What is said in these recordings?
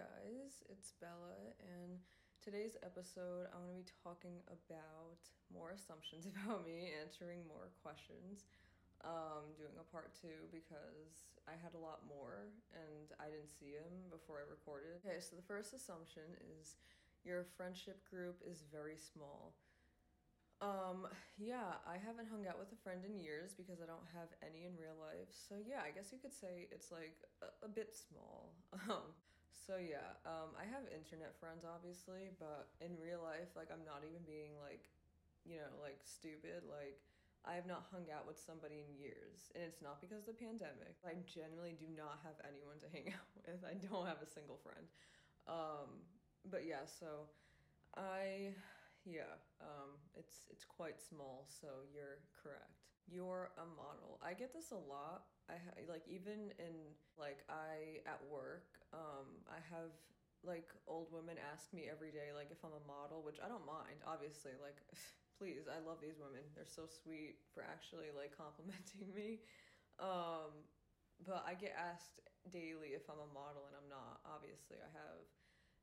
guys, it's Bella, and today's episode I'm going to be talking about more assumptions about me, answering more questions, um, doing a part two because I had a lot more and I didn't see them before I recorded. Okay, so the first assumption is your friendship group is very small. Um, yeah, I haven't hung out with a friend in years because I don't have any in real life. So yeah, I guess you could say it's like a, a bit small. Um, so yeah, um, I have internet friends obviously, but in real life, like I'm not even being like, you know, like stupid. Like I have not hung out with somebody in years, and it's not because of the pandemic. I genuinely do not have anyone to hang out with. I don't have a single friend. Um, but yeah, so I yeah um it's it's quite small so you're correct you're a model. I get this a lot. I like even in like i at work um i have like old women ask me every day like if i'm a model which i don't mind obviously like please i love these women. They're so sweet for actually like complimenting me. Um but i get asked daily if i'm a model and i'm not obviously. I have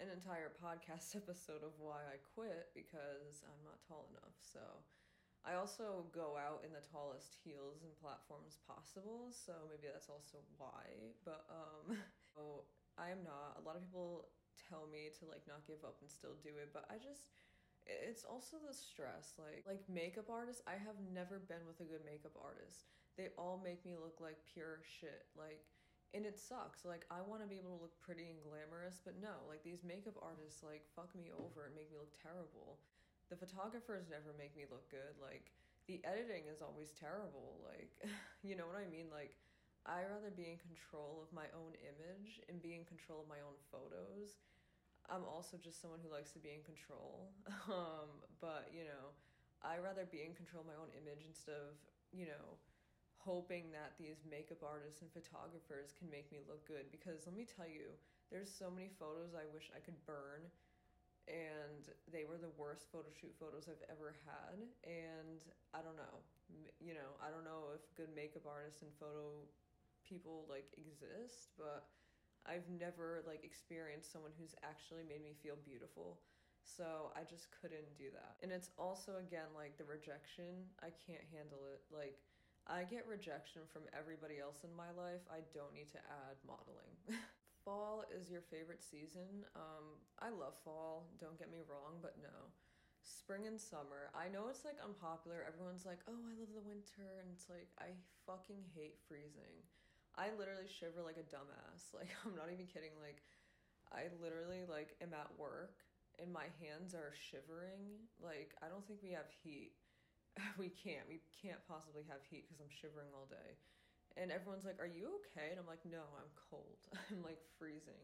an entire podcast episode of why I quit because I'm not tall enough. So I also go out in the tallest heels and platforms possible, so maybe that's also why. But um so I am not. A lot of people tell me to like not give up and still do it, but I just it's also the stress like like makeup artists i have never been with a good makeup artist they all make me look like pure shit like and it sucks like i want to be able to look pretty and glamorous but no like these makeup artists like fuck me over and make me look terrible the photographers never make me look good like the editing is always terrible like you know what i mean? Like i rather be in control of my own image and be in control of my own photos. I'm also just someone who likes to be in control. Um but you know i rather be in control of my own image instead of you know hoping that these makeup artists and photographers can make me look good. Because let me tell you there's so many photos I wish I could burn and they were the worst photo shoot photos I've ever had. And I don't know you know I don't know if good makeup artists and photo people like exist but I've never like experienced someone who's actually made me feel beautiful. So I just couldn't do that. And it's also again like the rejection. I can't handle it. Like I get rejection from everybody else in my life. I don't need to add modeling. fall is your favorite season. Um, I love fall, don't get me wrong, but no. Spring and summer. I know it's like unpopular. Everyone's like, oh, I love the winter. And it's like, I fucking hate freezing. I literally shiver like a dumbass. Like, I'm not even kidding. Like, I literally like am at work and my hands are shivering. Like, I don't think we have heat we can't. We can't possibly have heat because I'm shivering all day. And everyone's like, Are you okay? And I'm like, No, I'm cold. I'm like freezing.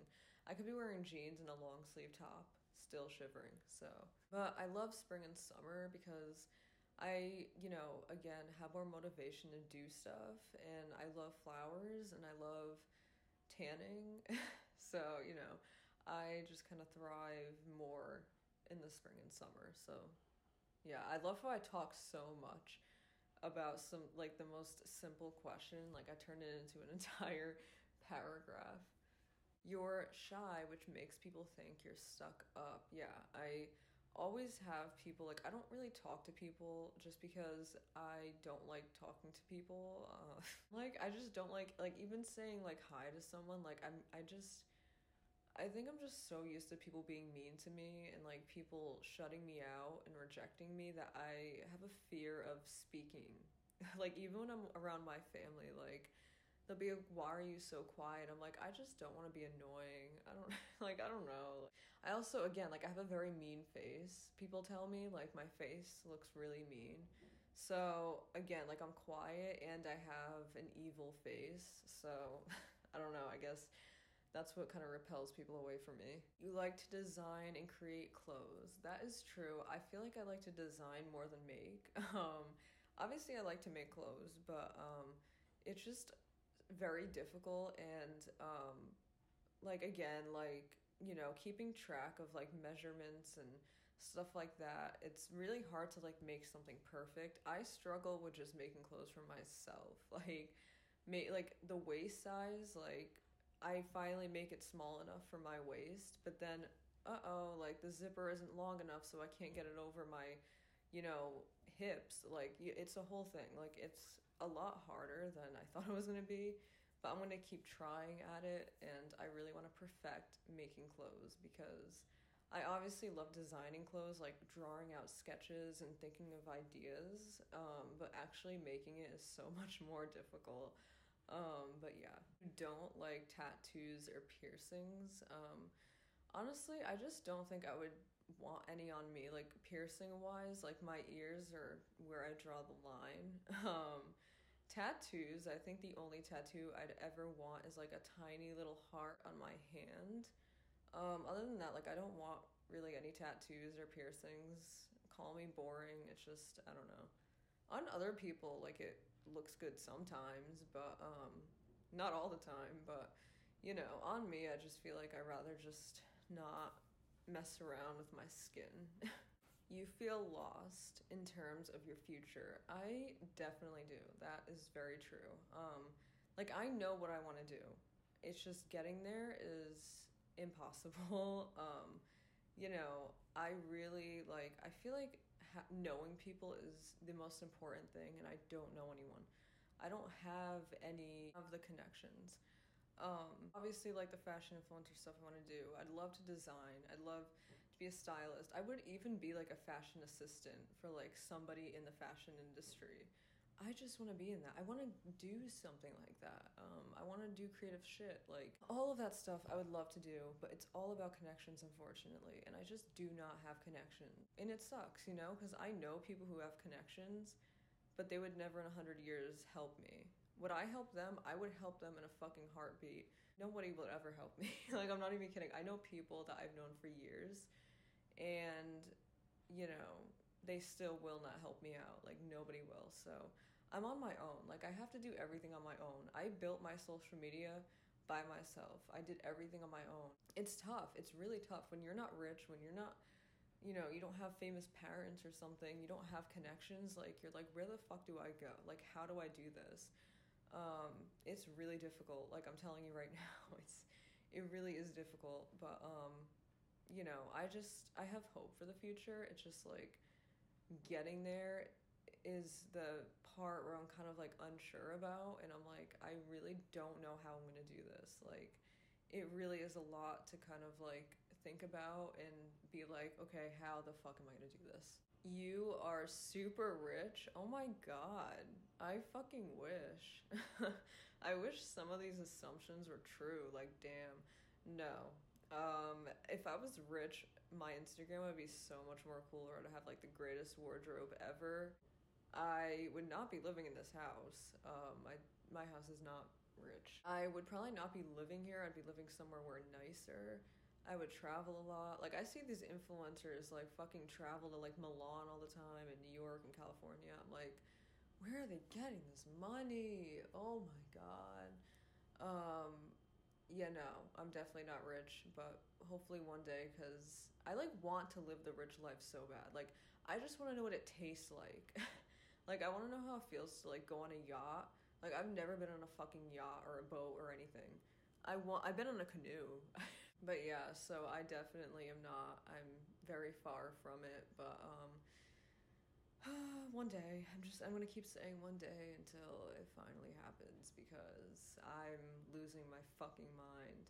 I could be wearing jeans and a long sleeve top, still shivering. So, but I love spring and summer because I, you know, again, have more motivation to do stuff. And I love flowers and I love tanning. so, you know, I just kind of thrive more in the spring and summer. So, yeah, I love how I talk so much about some like the most simple question. Like I turned it into an entire paragraph. You're shy, which makes people think you're stuck up. Yeah, I always have people like I don't really talk to people just because I don't like talking to people. Uh, like I just don't like like even saying like hi to someone. Like I'm I just I think I'm just so used to people being mean to me and like people shutting me out and rejecting me that I have a fear of speaking. like even when I'm around my family, like they'll be like, "Why are you so quiet?" I'm like, "I just don't want to be annoying." I don't like I don't know. I also again like I have a very mean face. People tell me like my face looks really mean. So again, like I'm quiet and I have an evil face. So I don't know. I guess that's what kind of repels people away from me. You like to design and create clothes. That is true. I feel like I like to design more than make. Um, obviously, I like to make clothes, but um, it's just very difficult and um, like again, like you know, keeping track of like measurements and stuff like that. It's really hard to like make something perfect. I struggle with just making clothes for myself. Like, make like the waist size like I finally make it small enough for my waist, but then uh oh, like the zipper isn't long enough, so I can't get it over my, you know, hips. Like it's a whole thing. Like it's a lot harder than I thought it was gonna be, but I'm gonna keep trying at it, and I really want to perfect making clothes because I obviously love designing clothes, like drawing out sketches and thinking of ideas, um, but actually making it is so much more difficult. Um, but yeah, don't like tattoos or piercings. Um, honestly, I just don't think I would want any on me, like piercing wise. Like my ears are where I draw the line. Um, tattoos, I think the only tattoo I'd ever want is like a tiny little heart on my hand. Um, other than that, like I don't want really any tattoos or piercings. Call me boring. It's just I don't know. On other people, like it looks good sometimes, but um, not all the time. But you know, on me, I just feel like I rather just not mess around with my skin. you feel lost in terms of your future. I definitely do. That is very true. Um, like I know what I want to do. It's just getting there is impossible. Um, you know, I really like, I feel like ha- knowing people is the most important thing, and I don't know anyone. I don't have any of the connections. Um, obviously, like the fashion influencer stuff I want to do. I'd love to design. I'd love to be a stylist. I would even be like a fashion assistant for like somebody in the fashion industry. I just want to be in that. I want to do something like that. Um, I want to do creative shit. Like, all of that stuff I would love to do, but it's all about connections, unfortunately. And I just do not have connections. And it sucks, you know, because I know people who have connections, but they would never in a hundred years help me. Would I help them? I would help them in a fucking heartbeat. Nobody would ever help me. like, I'm not even kidding. I know people that I've known for years, and, you know, they still will not help me out. Like, nobody will. So, I'm on my own. Like I have to do everything on my own. I built my social media by myself. I did everything on my own. It's tough. It's really tough when you're not rich, when you're not you know, you don't have famous parents or something, you don't have connections, like you're like where the fuck do I go? Like how do I do this? Um it's really difficult. Like I'm telling you right now. It's it really is difficult, but um you know, I just I have hope for the future. It's just like getting there is the part where I'm kind of like unsure about and I'm like I really don't know how I'm going to do this. Like it really is a lot to kind of like think about and be like, okay, how the fuck am I going to do this? You are super rich. Oh my god. I fucking wish. I wish some of these assumptions were true. Like damn. No. Um if I was rich, my Instagram would be so much more cooler. I'd have like the greatest wardrobe ever. I would not be living in this house. Um, my my house is not rich. I would probably not be living here. I'd be living somewhere where nicer. I would travel a lot. Like I see these influencers like fucking travel to like Milan all the time and New York and California. I'm like, where are they getting this money? Oh my god. Um, yeah, no, I'm definitely not rich, but hopefully one day because I like want to live the rich life so bad. Like I just want to know what it tastes like. Like I want to know how it feels to like go on a yacht. Like I've never been on a fucking yacht or a boat or anything. I want I've been on a canoe. but yeah, so I definitely am not. I'm very far from it, but um one day. I'm just I'm going to keep saying one day until it finally happens because I'm losing my fucking mind.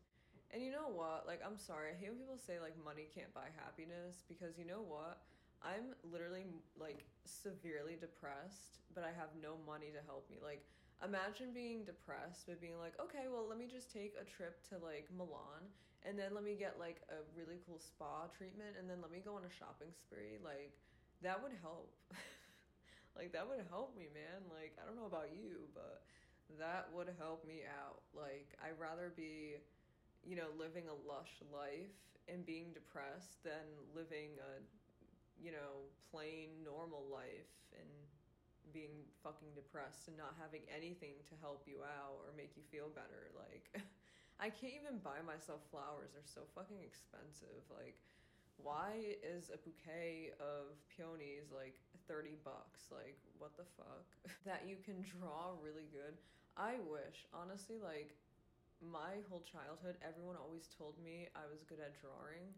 And you know what? Like I'm sorry. I hate when people say like money can't buy happiness because you know what? I'm literally like severely depressed, but I have no money to help me. Like, imagine being depressed, but being like, okay, well, let me just take a trip to like Milan and then let me get like a really cool spa treatment and then let me go on a shopping spree. Like, that would help. like, that would help me, man. Like, I don't know about you, but that would help me out. Like, I'd rather be, you know, living a lush life and being depressed than living a you know, plain normal life and being fucking depressed and not having anything to help you out or make you feel better. Like, I can't even buy myself flowers. They're so fucking expensive. Like, why is a bouquet of peonies like 30 bucks? Like, what the fuck? that you can draw really good. I wish, honestly, like, my whole childhood, everyone always told me I was good at drawing.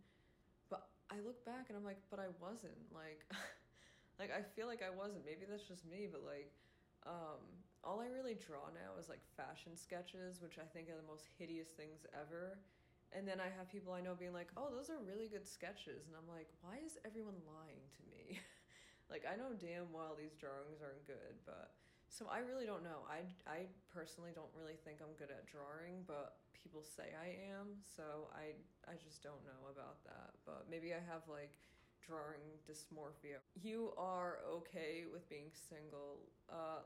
I look back and I'm like, but I wasn't. Like, like I feel like I wasn't. Maybe that's just me, but like, um, all I really draw now is like fashion sketches, which I think are the most hideous things ever. And then I have people I know being like, oh, those are really good sketches. And I'm like, why is everyone lying to me? like, I know damn well these drawings aren't good, but. So I really don't know. I, I personally don't really think I'm good at drawing, but people say I am. So I I just don't know about that. But maybe I have like drawing dysmorphia. You are okay with being single. Uh,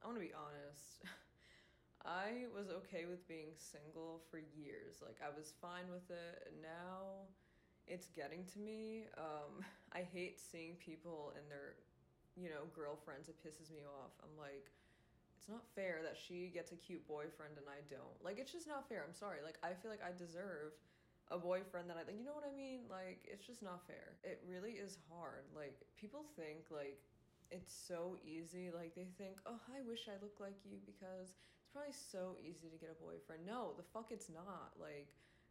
I want to be honest. I was okay with being single for years. Like I was fine with it. Now it's getting to me. Um, I hate seeing people in their, you know, girlfriends. It pisses me off. I'm like, it's not fair that she gets a cute boyfriend and I don't. Like it's just not fair. I'm sorry. Like I feel like I deserve a boyfriend that I like. You know what I mean? Like it's just not fair. It really is hard. Like people think like it's so easy. Like they think, oh, I wish I looked like you because it's probably so easy to get a boyfriend. No, the fuck it's not. Like,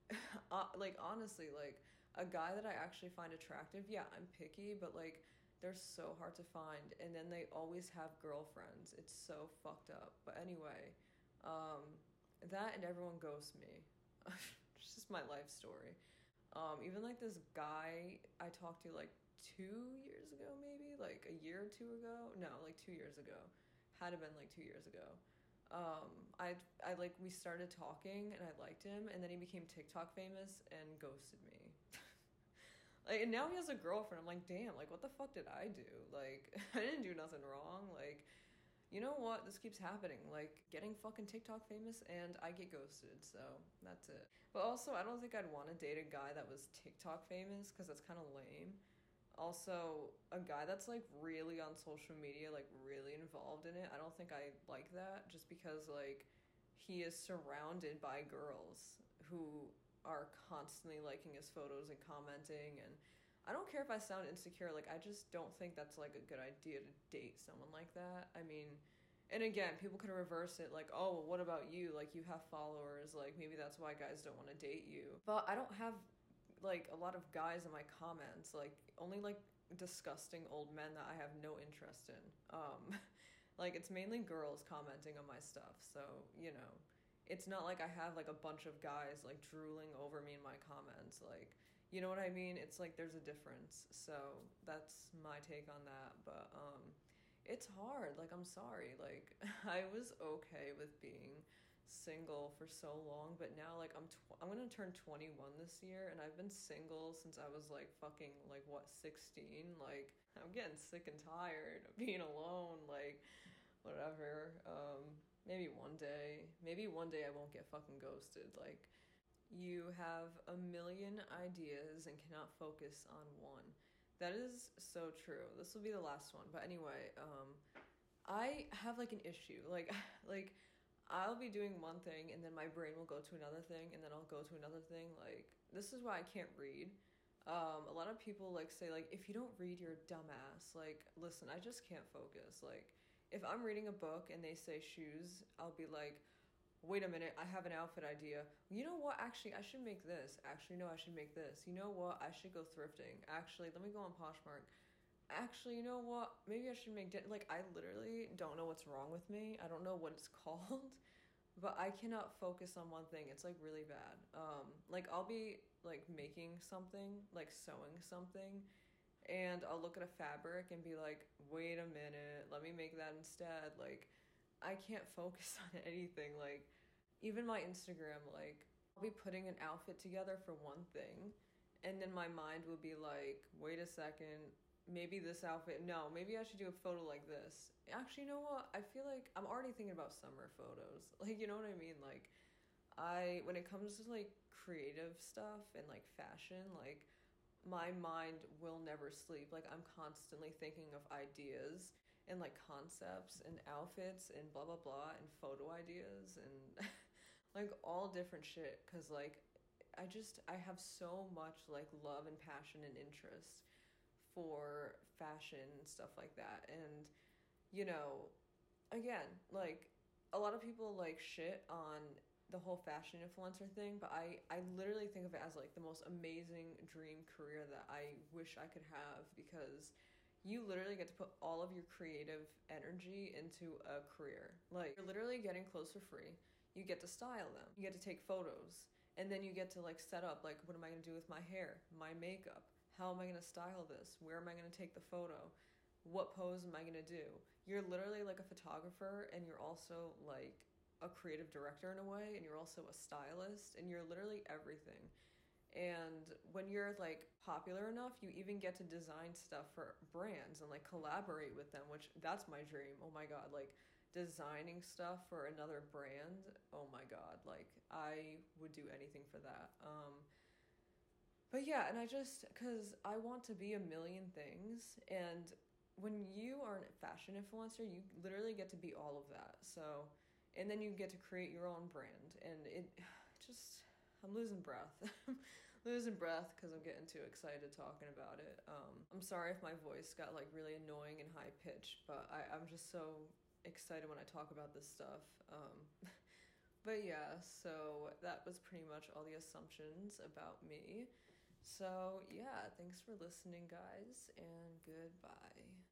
uh, like honestly, like a guy that I actually find attractive. Yeah, I'm picky, but like they're so hard to find, and then they always have girlfriends. It's so fucked up. But anyway, um, that and everyone ghosts me. it's just my life story. Um, even like this guy I talked to like two years ago, maybe like a year or two ago. No, like two years ago. Had to been like two years ago. Um, I I like we started talking and I liked him, and then he became TikTok famous and ghosted me. like, and now he has a girlfriend. I'm like, damn, like what the fuck did I do? Like I didn't do nothing wrong. Like you know what? This keeps happening. Like getting fucking TikTok famous and I get ghosted. So that's it. But also, I don't think I'd want to date a guy that was TikTok famous because that's kind of lame also a guy that's like really on social media like really involved in it i don't think i like that just because like he is surrounded by girls who are constantly liking his photos and commenting and i don't care if i sound insecure like i just don't think that's like a good idea to date someone like that. I mean and again people can reverse it like oh well, what about you? Like you have followers like maybe that's why guys don't want to date you. But i don't have like a lot of guys in my comments, like only like disgusting old men that I have no interest in. Um, like it's mainly girls commenting on my stuff, so you know, it's not like I have like a bunch of guys like drooling over me in my comments, like. You know what I mean? It's like there's a difference. So that's my take on that. But um it's hard. Like I'm sorry. Like I was okay with being single for so long, but now like I'm tw- I'm gonna turn 21 this year, and I've been single since I was like fucking like what 16. Like I'm getting sick and tired of being alone. Like whatever. Um, maybe one day, maybe one day I won't get fucking ghosted. Like you have a million ideas and cannot focus on one. That is so true. This will be the last one, but anyway, um, I have like an issue. Like like I'll be doing one thing and then my brain will go to another thing and then I'll go to another thing. Like this is why I can't read. Um, a lot of people like say like if you don't read you're a dumbass. Like listen, I just can't focus. Like if I'm reading a book and they say shoes, I'll be like, wait a minute, I have an outfit idea. You know what? Actually, I should make this. Actually, no, I should make this. You know what? I should go thrifting. Actually, let me go on Poshmark actually, you know what? Maybe I should make dinner. Like, I literally don't know what's wrong with me. I don't know what it's called, but I cannot focus on one thing. It's like really bad. Um, like I'll be like making something, like sewing something, and I'll look at a fabric and be like, wait a minute, let me make that instead. Like, I can't focus on anything. Like, even my Instagram, like, I'll be putting an outfit together for one thing, and then my mind will be like, wait a second, maybe this outfit no maybe i should do a photo like this actually you know what i feel like i'm already thinking about summer photos like you know what i mean like i when it comes to like creative stuff and like fashion like my mind will never sleep like i'm constantly thinking of ideas and like concepts and outfits and blah blah blah and photo ideas and like all different shit because like i just i have so much like love and passion and interest for fashion and stuff like that. And, you know, again, like a lot of people like shit on the whole fashion influencer thing, but I, I literally think of it as like the most amazing dream career that I wish I could have because you literally get to put all of your creative energy into a career. Like you're literally getting clothes for free. You get to style them. You get to take photos. And then you get to like set up like what am I going to do with my hair, my makeup? How am I going to style this? Where am I going to take the photo? What pose am I going to do? You're literally like a photographer and you're also like a creative director in a way and you're also a stylist and you're literally everything. And when you're like popular enough, you even get to design stuff for brands and like collaborate with them, which that's my dream. Oh my god, like designing stuff for another brand. Oh my god, like I would do anything for that. Um but yeah, and I just cuz I want to be a million things and when you are a fashion influencer, you literally get to be all of that. So, and then you get to create your own brand and it just I'm losing breath. losing breath because I'm getting too excited talking about it. Um, I'm sorry if my voice got like really annoying and high pitched, but I, I'm just so excited when I talk about this stuff. Um, but yeah, so that was pretty much all the assumptions about me. So, yeah, thanks for listening, guys, and goodbye.